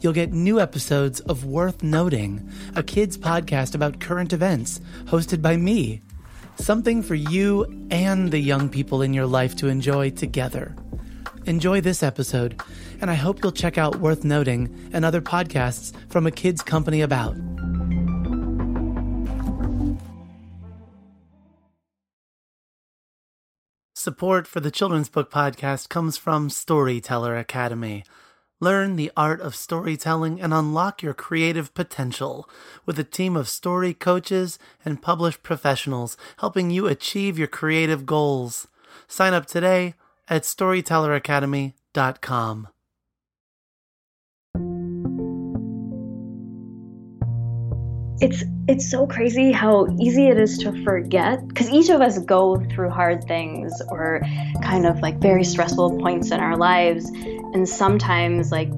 you'll get new episodes of Worth Noting, a kids podcast about current events, hosted by me. Something for you and the young people in your life to enjoy together. Enjoy this episode, and I hope you'll check out Worth Noting and other podcasts from a kids company about. Support for the Children's Book Podcast comes from Storyteller Academy. Learn the art of storytelling and unlock your creative potential with a team of story coaches and published professionals helping you achieve your creative goals. Sign up today at storytelleracademy.com. it's it's so crazy how easy it is to forget because each of us go through hard things or kind of like very stressful points in our lives and sometimes like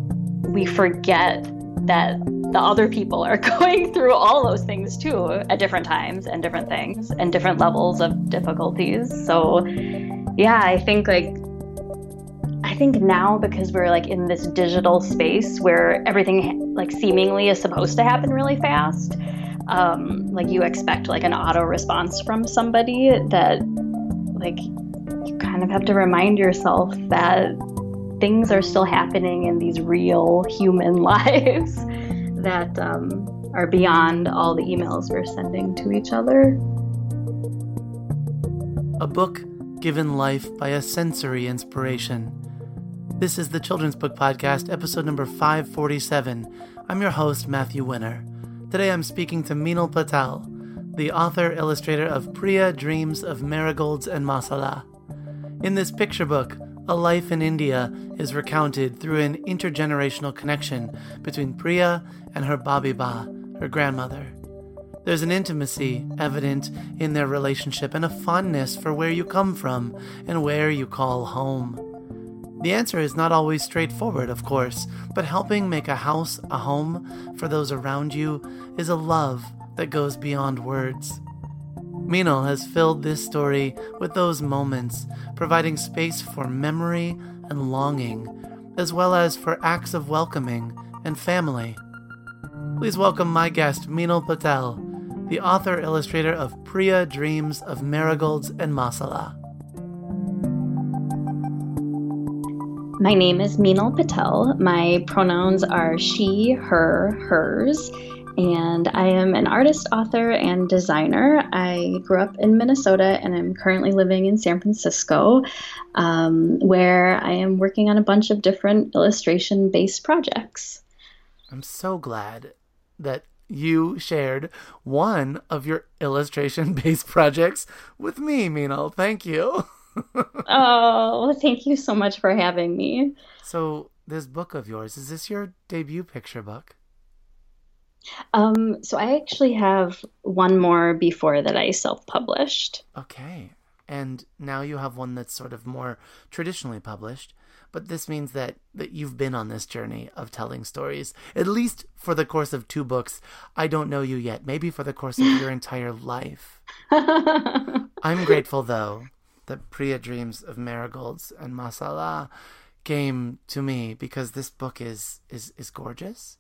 we forget that the other people are going through all those things too at different times and different things and different levels of difficulties. So yeah i think like I think now because we're like in this digital space where everything like seemingly is supposed to happen really fast, um, like you expect like an auto response from somebody that like you kind of have to remind yourself that things are still happening in these real human lives that um, are beyond all the emails we're sending to each other. A book given life by a sensory inspiration. This is the Children's Book Podcast, episode number 547. I'm your host, Matthew Winner. Today I'm speaking to Meenal Patel, the author illustrator of Priya Dreams of Marigolds and Masala. In this picture book, a life in India is recounted through an intergenerational connection between Priya and her Babi Ba, her grandmother. There's an intimacy evident in their relationship and a fondness for where you come from and where you call home. The answer is not always straightforward, of course, but helping make a house a home for those around you is a love that goes beyond words. Meenal has filled this story with those moments, providing space for memory and longing, as well as for acts of welcoming and family. Please welcome my guest, Meenal Patel, the author illustrator of Priya Dreams of Marigolds and Masala. My name is Meenal Patel. My pronouns are she, her, hers, and I am an artist, author, and designer. I grew up in Minnesota and I'm currently living in San Francisco, um, where I am working on a bunch of different illustration based projects. I'm so glad that you shared one of your illustration based projects with me, Meenal. Thank you. oh, thank you so much for having me. So, this book of yours, is this your debut picture book? Um, so I actually have one more before that I self-published. Okay. And now you have one that's sort of more traditionally published, but this means that that you've been on this journey of telling stories at least for the course of two books. I don't know you yet. Maybe for the course of your entire life. I'm grateful though that Priya Dreams of Marigolds and Masala came to me because this book is is is gorgeous.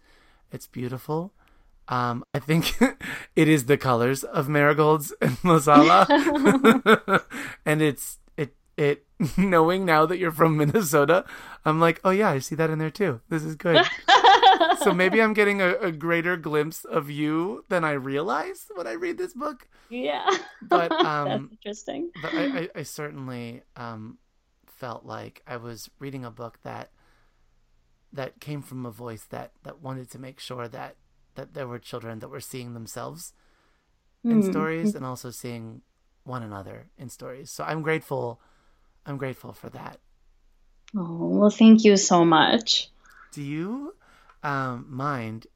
It's beautiful. Um, I think it is the colors of marigolds and masala, and it's it it. Knowing now that you're from Minnesota, I'm like, oh yeah, I see that in there too. This is good. so maybe I'm getting a, a, greater glimpse of you than I realize when I read this book. Yeah, but um, that's interesting. But I, I, I certainly um, felt like I was reading a book that that came from a voice that that wanted to make sure that that there were children that were seeing themselves in mm. stories and also seeing one another in stories. So I'm grateful. I'm grateful for that. Oh, well, thank you so much. Do you um, mind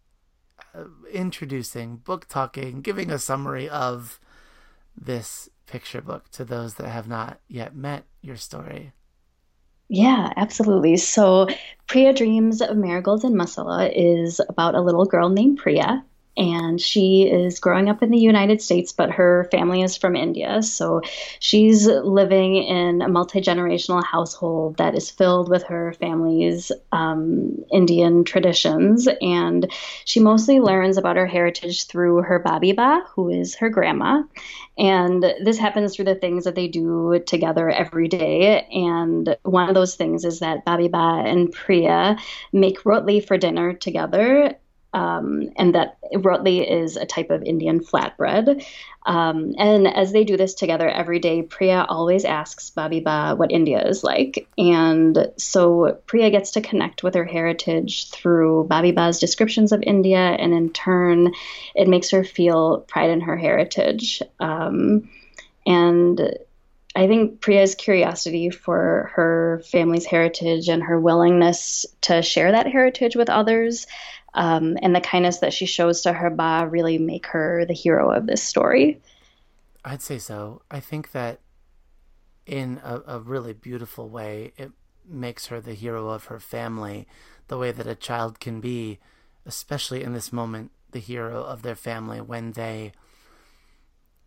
uh, introducing, book talking, giving a summary of this picture book to those that have not yet met your story? Yeah, absolutely. So, Priya Dreams of Marigolds and Masala is about a little girl named Priya and she is growing up in the United States, but her family is from India. So she's living in a multi generational household that is filled with her family's um, Indian traditions. And she mostly learns about her heritage through her Babi Ba, who is her grandma. And this happens through the things that they do together every day. And one of those things is that Babi Ba and Priya make rotli for dinner together um, and that rotli is a type of Indian flatbread. Um, and as they do this together every day, Priya always asks Babi Ba what India is like. And so Priya gets to connect with her heritage through Babi Ba's descriptions of India, and in turn, it makes her feel pride in her heritage. Um, and I think Priya's curiosity for her family's heritage and her willingness to share that heritage with others um, and the kindness that she shows to her ba really make her the hero of this story. I'd say so. I think that in a, a really beautiful way, it makes her the hero of her family, the way that a child can be, especially in this moment, the hero of their family when they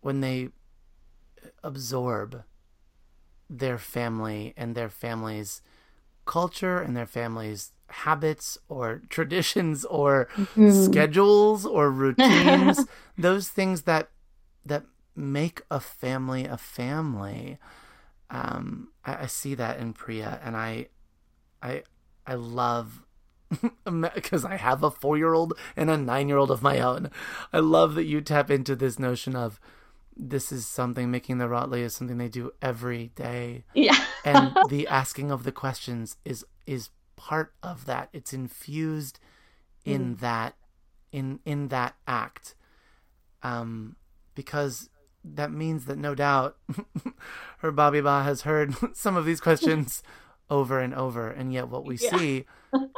when they absorb their family and their family's culture and their family's habits or traditions or mm-hmm. schedules or routines those things that that make a family a family um I, I see that in priya and i i i love because I have a four year old and a nine year old of my own. I love that you tap into this notion of this is something making the rotli is something they do every day. Yeah. and the asking of the questions is is part of that. It's infused in mm. that in in that act. Um because that means that no doubt her Babi Ba has heard some of these questions over and over and yet what we yeah. see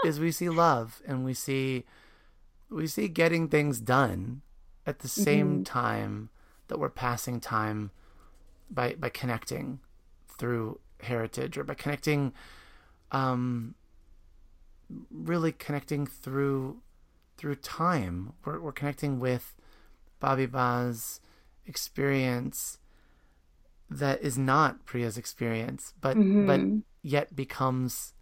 is we see love and we see we see getting things done at the same mm-hmm. time that we're passing time by by connecting through heritage or by connecting um really connecting through through time. We're we're connecting with Babi Ba's experience that is not Priya's experience, but mm-hmm. but yet becomes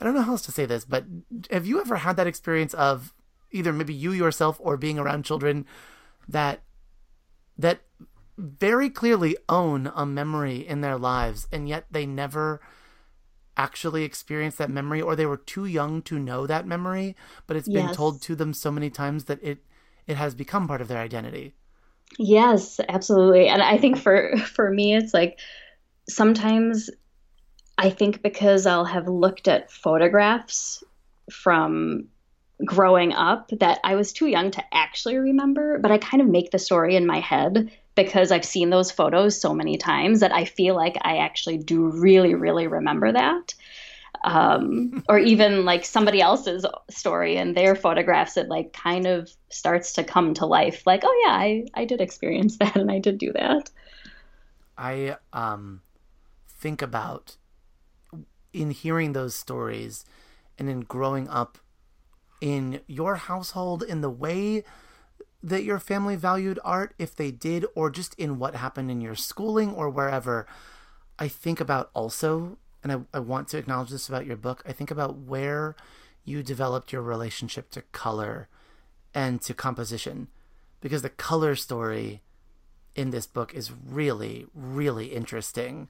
I don't know how else to say this, but have you ever had that experience of either maybe you yourself or being around children that that very clearly own a memory in their lives and yet they never actually experienced that memory or they were too young to know that memory but it's yes. been told to them so many times that it it has become part of their identity. Yes absolutely. And i think for for me it's like sometimes i think because i'll have looked at photographs from growing up that i was too young to actually remember but i kind of make the story in my head because I've seen those photos so many times that I feel like I actually do really, really remember that. Um, or even like somebody else's story and their photographs, it like kind of starts to come to life. Like, oh yeah, I, I did experience that and I did do that. I um, think about in hearing those stories and in growing up in your household in the way that your family valued art if they did or just in what happened in your schooling or wherever i think about also and I, I want to acknowledge this about your book i think about where you developed your relationship to color and to composition. Because the color story in this book is really really interesting.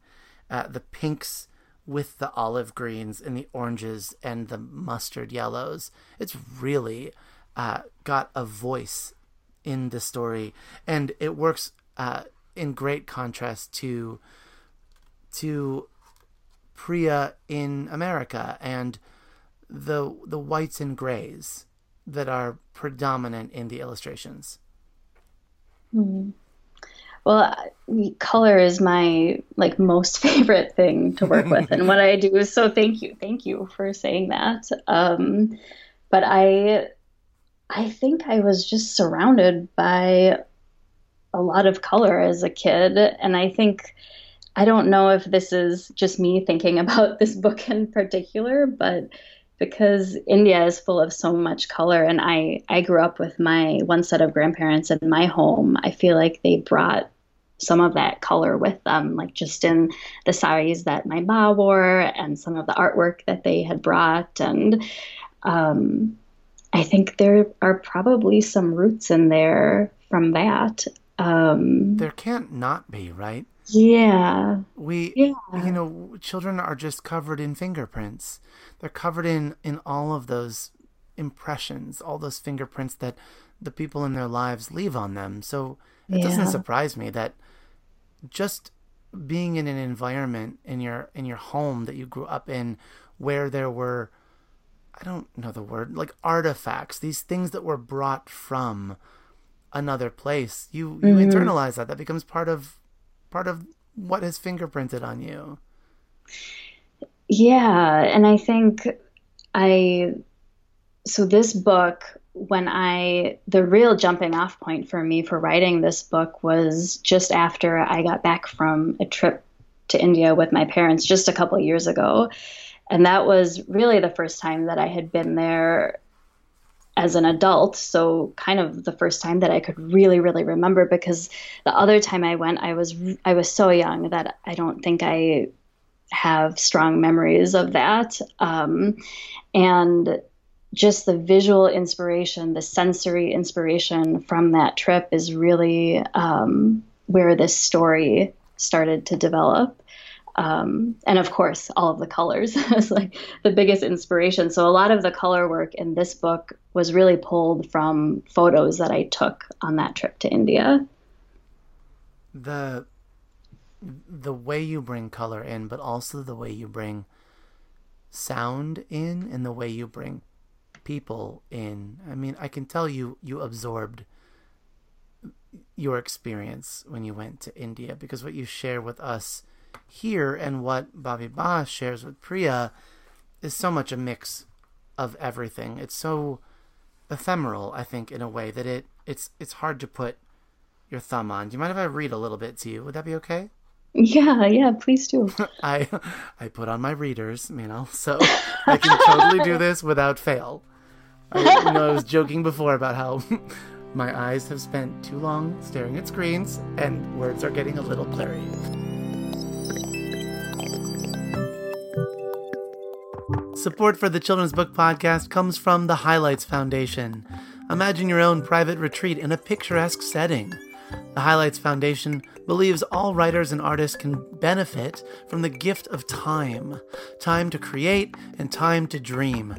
Uh, the pinks with the olive greens and the oranges and the mustard yellows. It's really uh, got a voice in the story, and it works uh, in great contrast to to Priya in America and the the whites and grays that are predominant in the illustrations. Mm-hmm. Well, color is my like most favorite thing to work with, and what I do is so. Thank you, thank you for saying that. Um, but I, I think I was just surrounded by a lot of color as a kid, and I think I don't know if this is just me thinking about this book in particular, but because India is full of so much color and I, I grew up with my one set of grandparents in my home, I feel like they brought some of that color with them, like just in the saris that my ma wore and some of the artwork that they had brought. And um, I think there are probably some roots in there from that. Um, there can't not be, right? Yeah. We, yeah. you know, children are just covered in fingerprints. They're covered in in all of those impressions, all those fingerprints that the people in their lives leave on them. So it yeah. doesn't surprise me that just being in an environment in your in your home that you grew up in where there were I don't know the word like artifacts, these things that were brought from another place. You you mm-hmm. internalize that. That becomes part of part of what is fingerprinted on you. Yeah, and I think I so this book when I the real jumping off point for me for writing this book was just after I got back from a trip to India with my parents just a couple years ago. And that was really the first time that I had been there as an adult. So kind of the first time that I could really, really remember because the other time I went, I was I was so young that I don't think I have strong memories of that. Um, and just the visual inspiration, the sensory inspiration from that trip is really um, where this story started to develop. Um, and of course, all of the colors is like the biggest inspiration. So a lot of the color work in this book was really pulled from photos that I took on that trip to India. The the way you bring color in, but also the way you bring sound in, and the way you bring people in. I mean, I can tell you you absorbed your experience when you went to India because what you share with us here and what Babi Ba shares with Priya is so much a mix of everything. It's so ephemeral, I think, in a way that it it's it's hard to put your thumb on. Do you mind if I read a little bit to you? Would that be okay? Yeah, yeah, please do. I I put on my readers, you know, so I can totally do this without fail. I, you know, I was joking before about how my eyes have spent too long staring at screens and words are getting a little blurry. Support for the Children's Book Podcast comes from the Highlights Foundation. Imagine your own private retreat in a picturesque setting. The Highlights Foundation believes all writers and artists can benefit from the gift of time time to create and time to dream.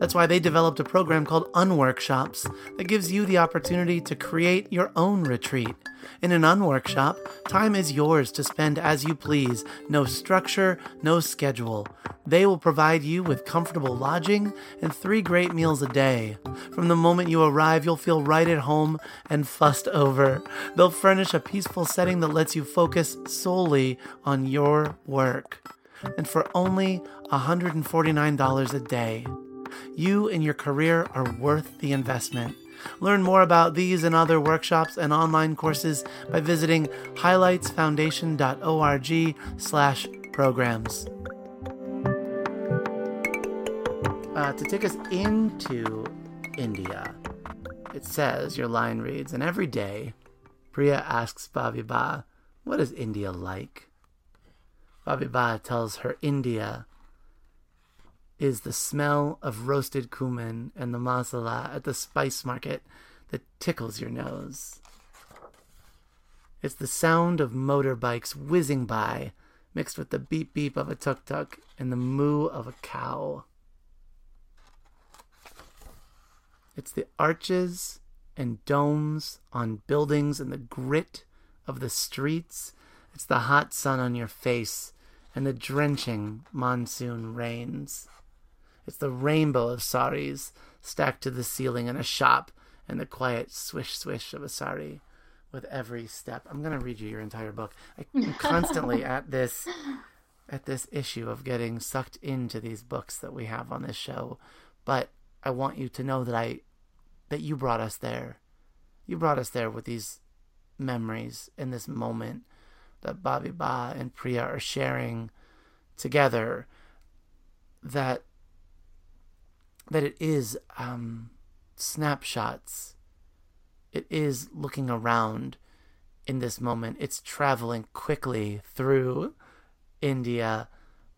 That's why they developed a program called Unworkshops that gives you the opportunity to create your own retreat. In an unworkshop, time is yours to spend as you please, no structure, no schedule. They will provide you with comfortable lodging and three great meals a day. From the moment you arrive, you'll feel right at home and fussed over. They'll furnish a peaceful setting that lets you focus solely on your work. And for only $149 a day. You and your career are worth the investment. Learn more about these and other workshops and online courses by visiting highlightsfoundation.org/programs. Uh, to take us into India, it says your line reads, and every day, Priya asks Babi Ba, "What is India like?" Babi Ba tells her India is the smell of roasted cumin and the masala at the spice market that tickles your nose. It's the sound of motorbikes whizzing by, mixed with the beep beep of a tuk tuk and the moo of a cow. It's the arches and domes on buildings and the grit of the streets. It's the hot sun on your face and the drenching monsoon rains. It's the rainbow of saris stacked to the ceiling in a shop and the quiet swish swish of a sari with every step. I'm going to read you your entire book. I'm constantly at this at this issue of getting sucked into these books that we have on this show, but I want you to know that I that you brought us there. You brought us there with these memories in this moment that Babi Ba and Priya are sharing together that that it is um, snapshots it is looking around in this moment. It's traveling quickly through India,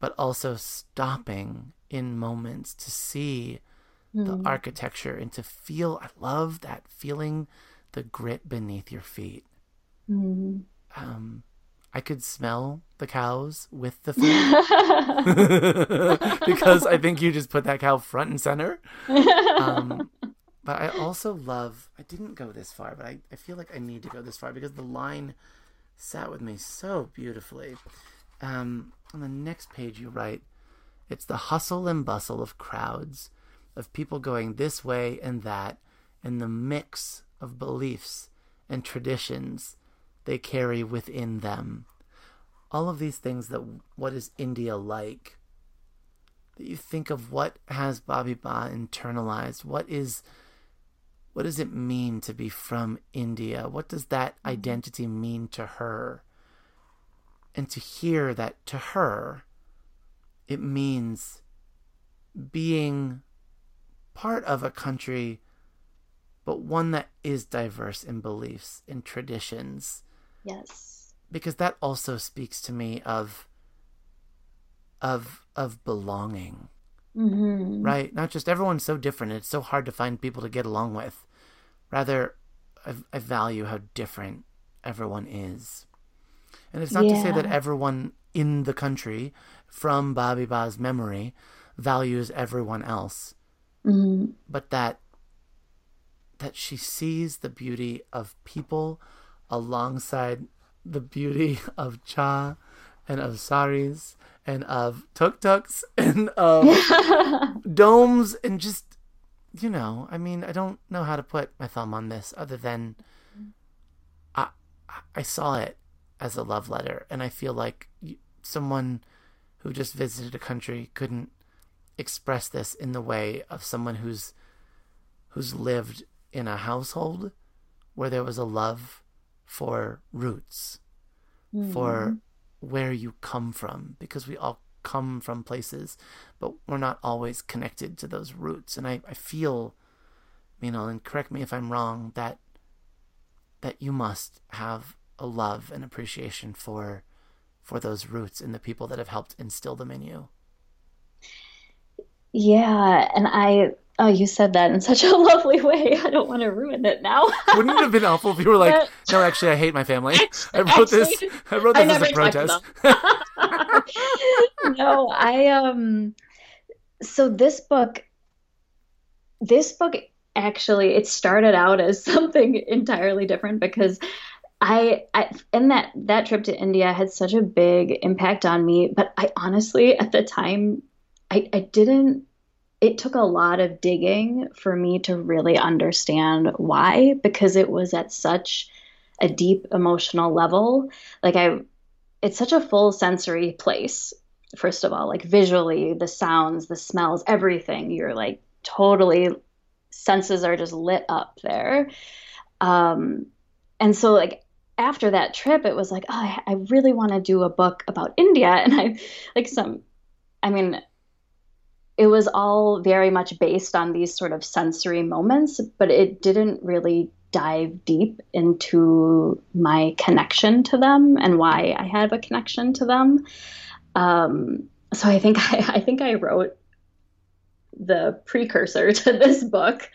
but also stopping in moments to see mm. the hmm. architecture and to feel. I love that feeling the grit beneath your feet. Mm. Um, I could smell the cows with the food because I think you just put that cow front and center. Um, but I also love, I didn't go this far, but I, I feel like I need to go this far because the line sat with me so beautifully. Um, on the next page, you write, it's the hustle and bustle of crowds, of people going this way and that, and the mix of beliefs and traditions they carry within them. All of these things that what is India like? That you think of what has Babi Ba internalized? What is what does it mean to be from India? What does that mm-hmm. identity mean to her? And to hear that to her, it means being part of a country, but one that is diverse in beliefs, in traditions. Yes. Because that also speaks to me of of of belonging. Mm-hmm. Right? Not just everyone's so different. It's so hard to find people to get along with. Rather, I, I value how different everyone is. And it's not yeah. to say that everyone in the country, from Babi Ba's memory, values everyone else, mm-hmm. but that that she sees the beauty of people alongside the beauty of cha and of saris and of tuk tuks and of domes and just you know i mean i don't know how to put my thumb on this other than i i saw it as a love letter and i feel like someone who just visited a country couldn't express this in the way of someone who's who's lived in a household where there was a love for roots mm-hmm. for where you come from because we all come from places, but we're not always connected to those roots. And I, I feel, you know, and correct me if I'm wrong, that that you must have a love and appreciation for for those roots and the people that have helped instill them in you. Yeah, and I Oh, you said that in such a lovely way. I don't want to ruin it now. Wouldn't it have been awful if you were like, "No, actually, I hate my family. I wrote actually, this. I wrote this I as a protest." no, I um. So this book, this book actually, it started out as something entirely different because I, I in that that trip to India had such a big impact on me. But I honestly, at the time, I, I didn't it took a lot of digging for me to really understand why because it was at such a deep emotional level. Like i it's such a full sensory place first of all. Like visually the sounds the smells everything you're like totally senses are just lit up there. Um and so like after that trip it was like oh, I, I really want to do a book about india. And i like some i mean it was all very much based on these sort of sensory moments, but it didn't really dive deep into my connection to them and why I have a connection to them. Um, so I think I, I think I wrote the precursor to this book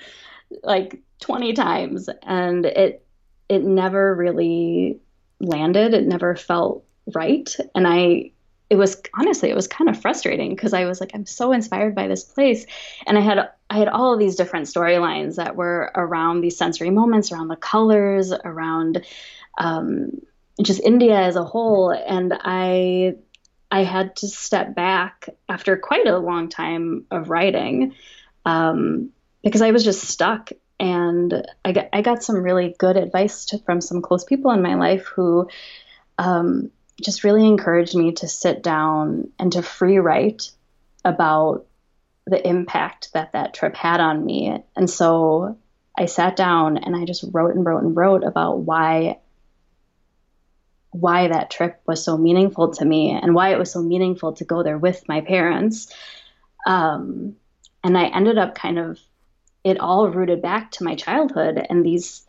like 20 times and it it never really landed it never felt right and i it was honestly it was kind of frustrating because I was like I'm so inspired by this place. And I had I had all of these different storylines that were around these sensory moments around the colors around um, just India as a whole. And I I had to step back after quite a long time of writing um, because I was just stuck. And I got, I got some really good advice to, from some close people in my life who um, just really encouraged me to sit down and to free write about the impact that that trip had on me. And so I sat down and I just wrote and wrote and wrote about why why that trip was so meaningful to me and why it was so meaningful to go there with my parents. Um, and I ended up kind of it all rooted back to my childhood and these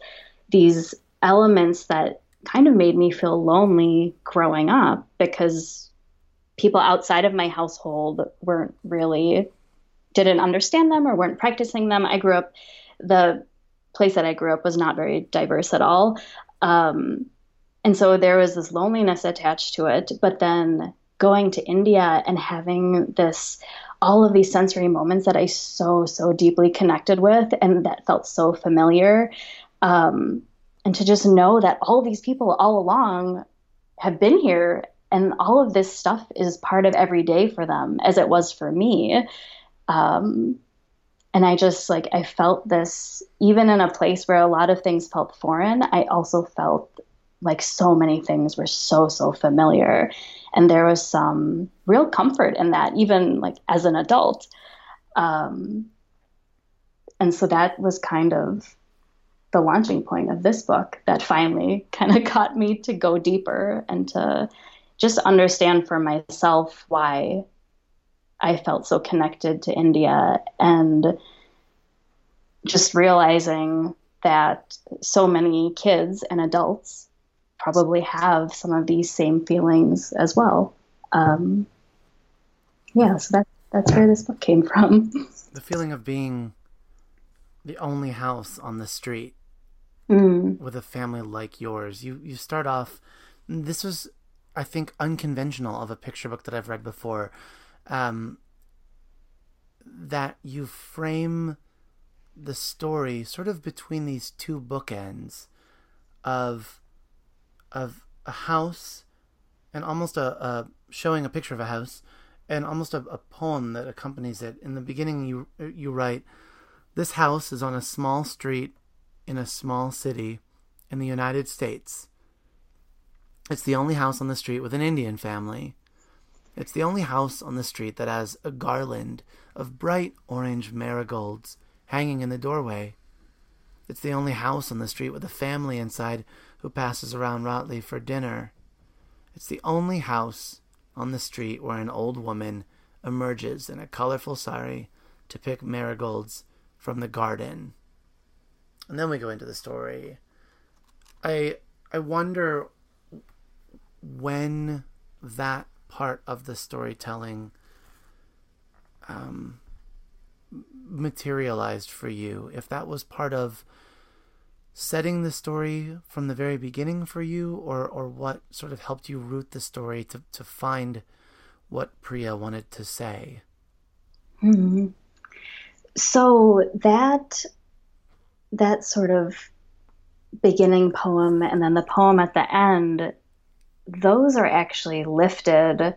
these elements that kind of made me feel lonely growing up because people outside of my household weren't really didn't understand them or weren't practicing them. I grew up the place that I grew up was not very diverse at all. Um, and so there was this loneliness attached to it. But then going to India and having this, all of these sensory moments that I so, so deeply connected with and that felt so familiar. Um, and to just know that all these people all along have been here and all of this stuff is part of every day for them as it was for me. Um, and I just like, I felt this, even in a place where a lot of things felt foreign, I also felt like so many things were so so familiar and there was some real comfort in that even like as an adult um, and so that was kind of the launching point of this book that finally kind of got me to go deeper and to just understand for myself why I felt so connected to India and just realizing that so many kids and adults probably have some of these same feelings as well. Um, yeah, so that that's where this book came from. the feeling of being the only house on the street mm. with a family like yours. You you start off. This was, I think, unconventional of a picture book that I've read before. Um, that you frame the story sort of between these two bookends of of a house and almost a, a showing a picture of a house and almost a, a poem that accompanies it. In the beginning, you you write, "This house is on a small street in a small city in the United States. It's the only house on the street with an Indian family. It's the only house on the street that has a garland of bright orange marigolds hanging in the doorway. It's the only house on the street with a family inside who passes around Rotli for dinner. It's the only house on the street where an old woman emerges in a colorful sari to pick marigolds from the garden. And then we go into the story. I I wonder when that part of the storytelling um, materialized for you. If that was part of setting the story from the very beginning for you, or or what sort of helped you root the story to to find what Priya wanted to say? hmm So that that sort of beginning poem and then the poem at the end, those are actually lifted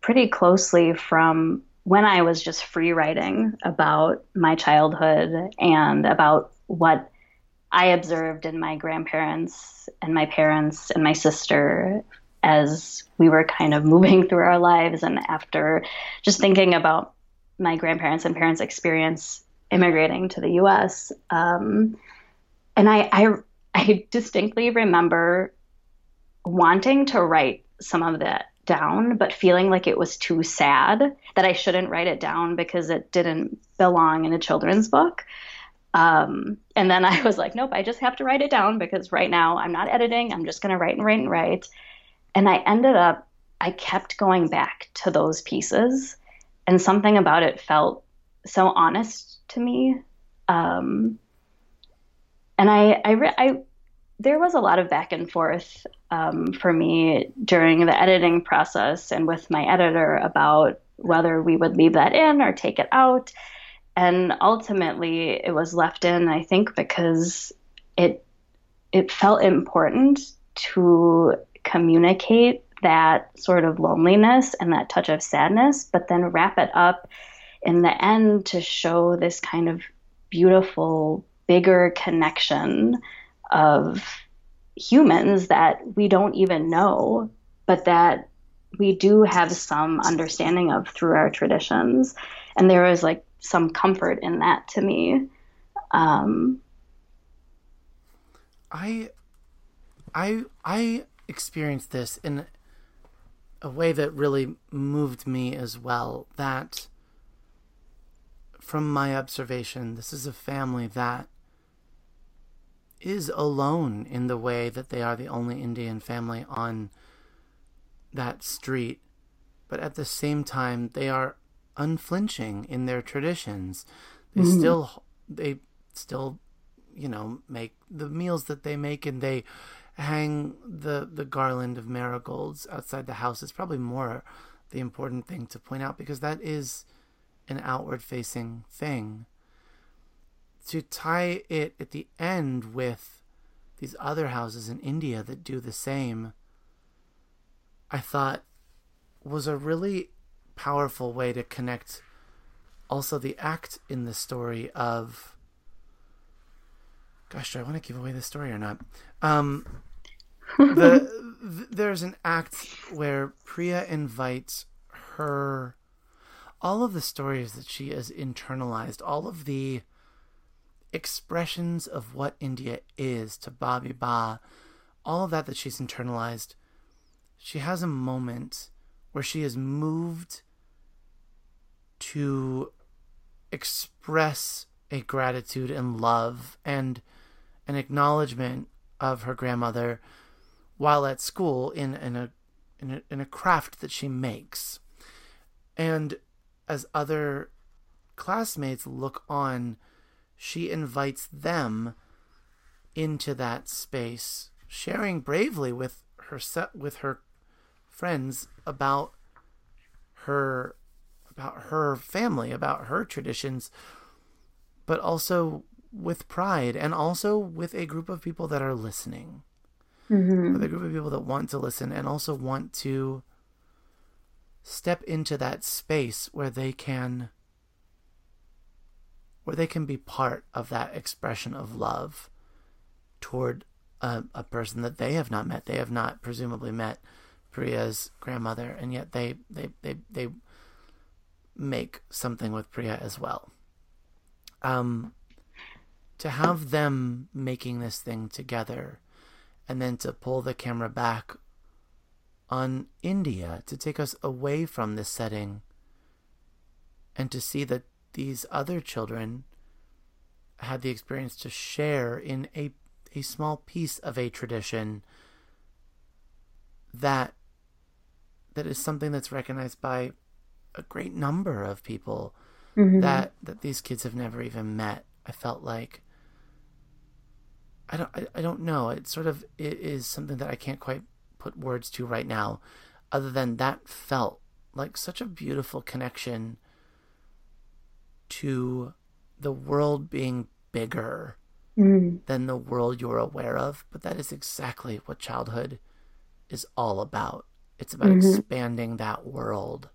pretty closely from when I was just free writing about my childhood and about what I observed in my grandparents and my parents and my sister as we were kind of moving through our lives and after just thinking about my grandparents and parents' experience immigrating to the U.S. Um, and I, I, I distinctly remember wanting to write some of that down, but feeling like it was too sad that I shouldn't write it down because it didn't belong in a children's book. Um, and then I was like, nope, I just have to write it down because right now I'm not editing. I'm just going to write and write and write. And I ended up, I kept going back to those pieces, and something about it felt so honest to me. Um, and I, I, re- I, there was a lot of back and forth um, for me during the editing process and with my editor about whether we would leave that in or take it out and ultimately it was left in i think because it it felt important to communicate that sort of loneliness and that touch of sadness but then wrap it up in the end to show this kind of beautiful bigger connection of humans that we don't even know, but that we do have some understanding of through our traditions. And there is like some comfort in that to me. Um, I, I, I experienced this in a way that really moved me as well. That, from my observation, this is a family that is alone in the way that they are the only Indian family on that street, but at the same time, they are unflinching in their traditions. They mm-hmm. still, they still, you know, make the meals that they make, and they hang the the garland of marigolds outside the house. Is probably more the important thing to point out because that is an outward facing thing to tie it at the end with these other houses in India that do the same, I thought was a really powerful way to connect also the act in the story of gosh do i want to give away the story or not um the th- there's an act where priya invites her all of the stories that she has internalized all of the expressions of what India is to Babi Ba, all of that that she's internalized, she has a moment where she is moved to express a gratitude and love and an acknowledgement of her grandmother while at school in, in a in a, in a craft that she makes. And as other classmates look on she invites them into that space, sharing bravely with her with her friends about her about her family, about her traditions, but also with pride and also with a group of people that are listening. Mm-hmm. A group of people that want to listen and also want to step into that space where they can where they can be part of that expression of love toward a, a, person that they have not met. They have not presumably met Priya's grandmother, and yet they they they they make something with Priya as well. Um, to have them making this thing together, and then to pull the camera back on India to take us away from this setting, and to see that these other children had the experience to share in a a small piece of a tradition that that is something that's recognized by a great number of people mm-hmm. that that these kids have never even met. I felt like I don't I, I don't know. It sort of it is something that I can't quite put words to right now, other than that felt like such a beautiful connection to the world being bigger mm. than the world you're aware of. But that is exactly what childhood is all about. It's about mm-hmm. expanding that world.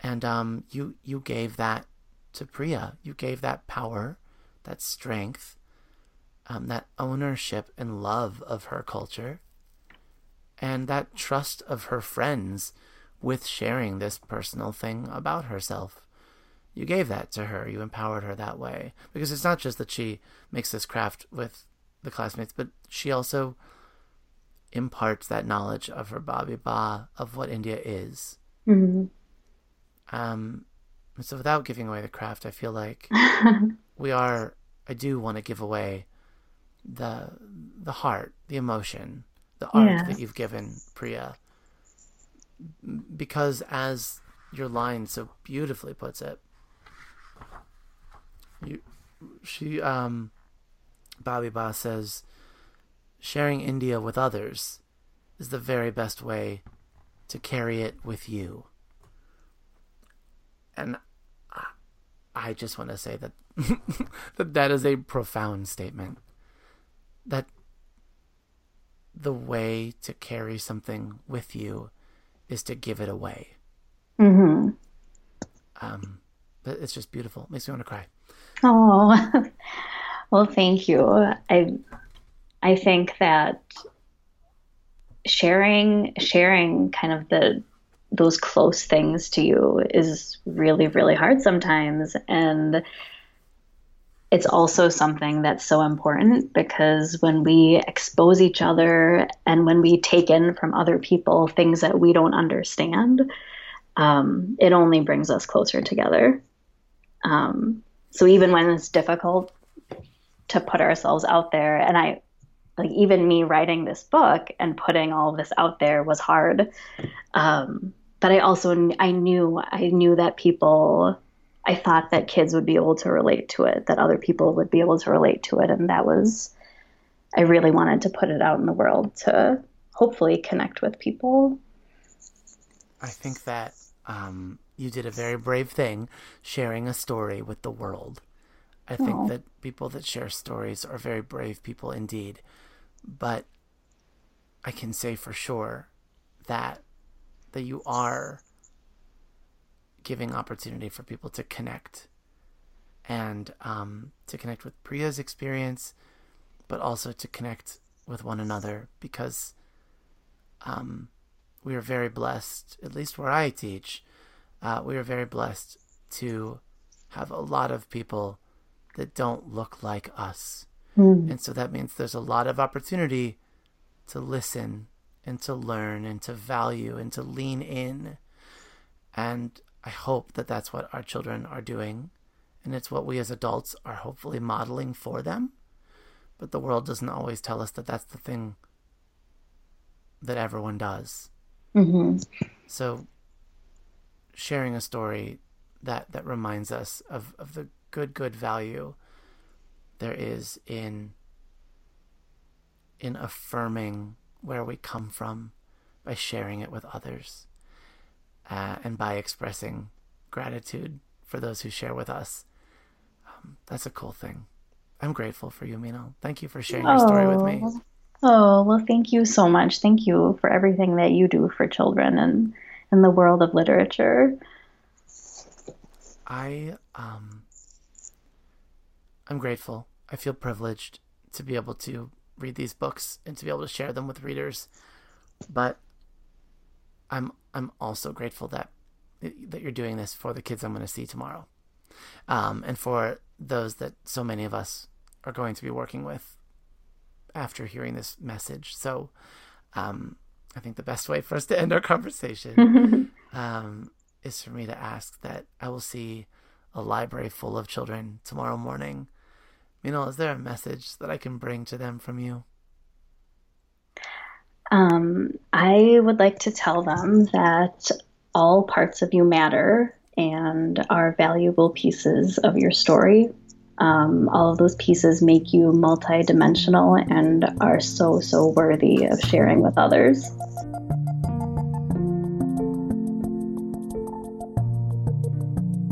And um, you you gave that to Priya. You gave that power, that strength, um, that ownership and love of her culture, and that trust of her friends with sharing this personal thing about herself you gave that to her. You empowered her that way. Because it's not just that she makes this craft with the classmates, but she also imparts that knowledge of her Babi Ba of what India is. Mm-hmm. Um, so without giving away the craft, I feel like we are. I do want to give away the the heart, the emotion, the art yeah. that you've given Priya, because as your line so beautifully puts it, you, she, um, Babi Ba says, sharing India with others is the very best way to carry it with you. And I just want to say that that that is a profound statement. That the way to carry something with you is to give it away. Mm-hmm. Um, but it's just beautiful. It makes me want to cry. Oh, well, thank you. I I think that sharing sharing kind of the those close things to you is really really hard sometimes and it's also something that's so important because when we expose each other and when we take in from other people things that we don't understand um, it only brings us closer together. Um, so even when it's difficult to put ourselves out there and i like even me writing this book and putting all this out there was hard. Um, but i also i knew i knew that people i thought that kids would be able to relate to it that other people would be able to relate to it and that was i really wanted to put it out in the world to hopefully connect with people i think that um, you did a very brave thing sharing a story with the world I think Aww. that people that share stories are very brave people indeed. But I can say for sure that that you are giving opportunity for people to connect and um, to connect with Priya's experience, but also to connect with one another because um, we are very blessed, at least where I teach, uh, we are very blessed to have a lot of people that don't look like us. Mm. And so that means there's a lot of opportunity to listen and to learn and to value and to lean in. And I hope that that's what our children are doing. And it's what we as adults are hopefully modeling for them. But the world doesn't always tell us that that's the thing that everyone does. Mm-hmm. So sharing a story that, that reminds us of, of the good, good value there is in in affirming where we come from by sharing it with others uh, and by expressing gratitude for those who share with us. Um, that's a cool thing. I'm grateful for you, Mino. Thank you for sharing your story with me. Oh, well, thank you so much. Thank you for everything that you do for children and in the world of literature. I um I'm grateful. I feel privileged to be able to read these books and to be able to share them with readers. But I'm I'm also grateful that that you're doing this for the kids I'm going to see tomorrow, um, and for those that so many of us are going to be working with after hearing this message. So, um, I think the best way for us to end our conversation um, is for me to ask that I will see a library full of children tomorrow morning you know, is there a message that I can bring to them from you? Um, I would like to tell them that all parts of you matter and are valuable pieces of your story. Um, all of those pieces make you multidimensional and are so, so worthy of sharing with others.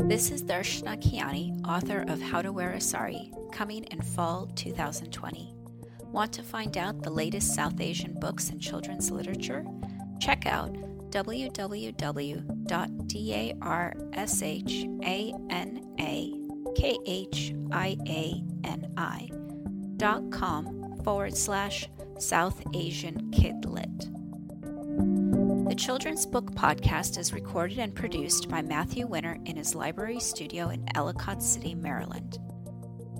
This is Darshna Khiani, author of How to Wear a Sari, coming in fall 2020. Want to find out the latest South Asian books and children's literature? Check out www.darshanakhiani.com forward slash South Asian Kid Lit. The Children's Book Podcast is recorded and produced by Matthew Winner in his library studio in Ellicott City, Maryland.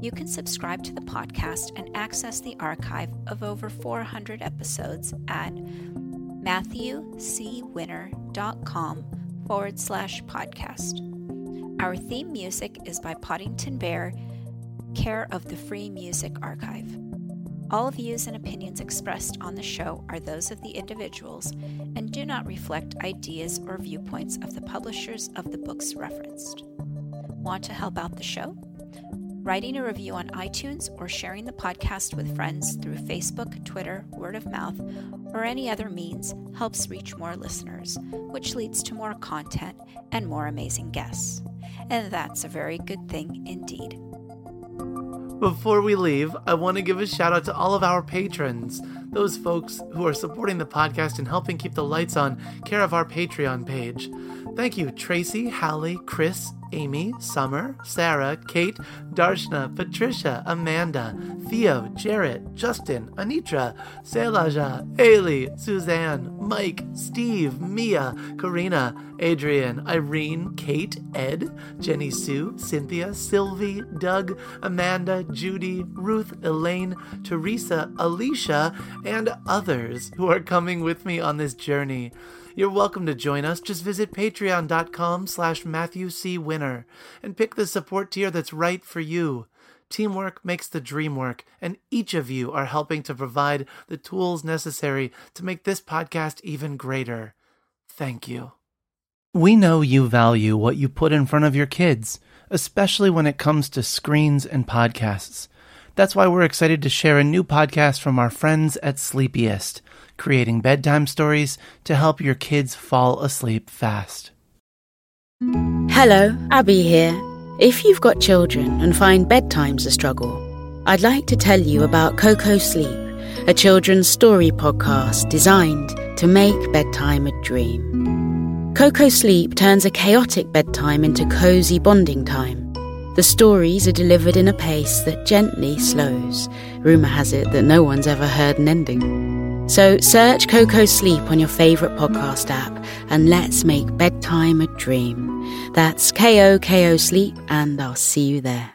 You can subscribe to the podcast and access the archive of over 400 episodes at matthewcwinner.com forward slash podcast. Our theme music is by Poddington Bear, care of the Free Music Archive. All views and opinions expressed on the show are those of the individuals and do not reflect ideas or viewpoints of the publishers of the books referenced. Want to help out the show? Writing a review on iTunes or sharing the podcast with friends through Facebook, Twitter, word of mouth, or any other means helps reach more listeners, which leads to more content and more amazing guests. And that's a very good thing indeed. Before we leave, I want to give a shout out to all of our patrons, those folks who are supporting the podcast and helping keep the lights on care of our Patreon page. Thank you, Tracy, Hallie, Chris, Amy, Summer, Sarah, Kate, Darshna, Patricia, Amanda, Theo, Jarrett, Justin, Anitra, Selaja, Ailey, Suzanne, Mike, Steve, Mia, Karina, Adrian, Irene, Kate, Ed, Jenny Sue, Cynthia, Sylvie, Doug, Amanda, Judy, Ruth, Elaine, Teresa, Alicia, and others who are coming with me on this journey. You're welcome to join us. Just visit patreon.com slash Matthew C. Winner and pick the support tier that's right for you. Teamwork makes the dream work, and each of you are helping to provide the tools necessary to make this podcast even greater. Thank you. We know you value what you put in front of your kids, especially when it comes to screens and podcasts. That's why we're excited to share a new podcast from our friends at Sleepiest creating bedtime stories to help your kids fall asleep fast. Hello, Abby here. If you've got children and find bedtime's a struggle, I'd like to tell you about Koko Sleep, a children's story podcast designed to make bedtime a dream. Koko Sleep turns a chaotic bedtime into cozy bonding time. The stories are delivered in a pace that gently slows. Rumour has it that no one's ever heard an ending. So search Koko Sleep on your favourite podcast app and let's make bedtime a dream. That's K O K O Sleep, and I'll see you there.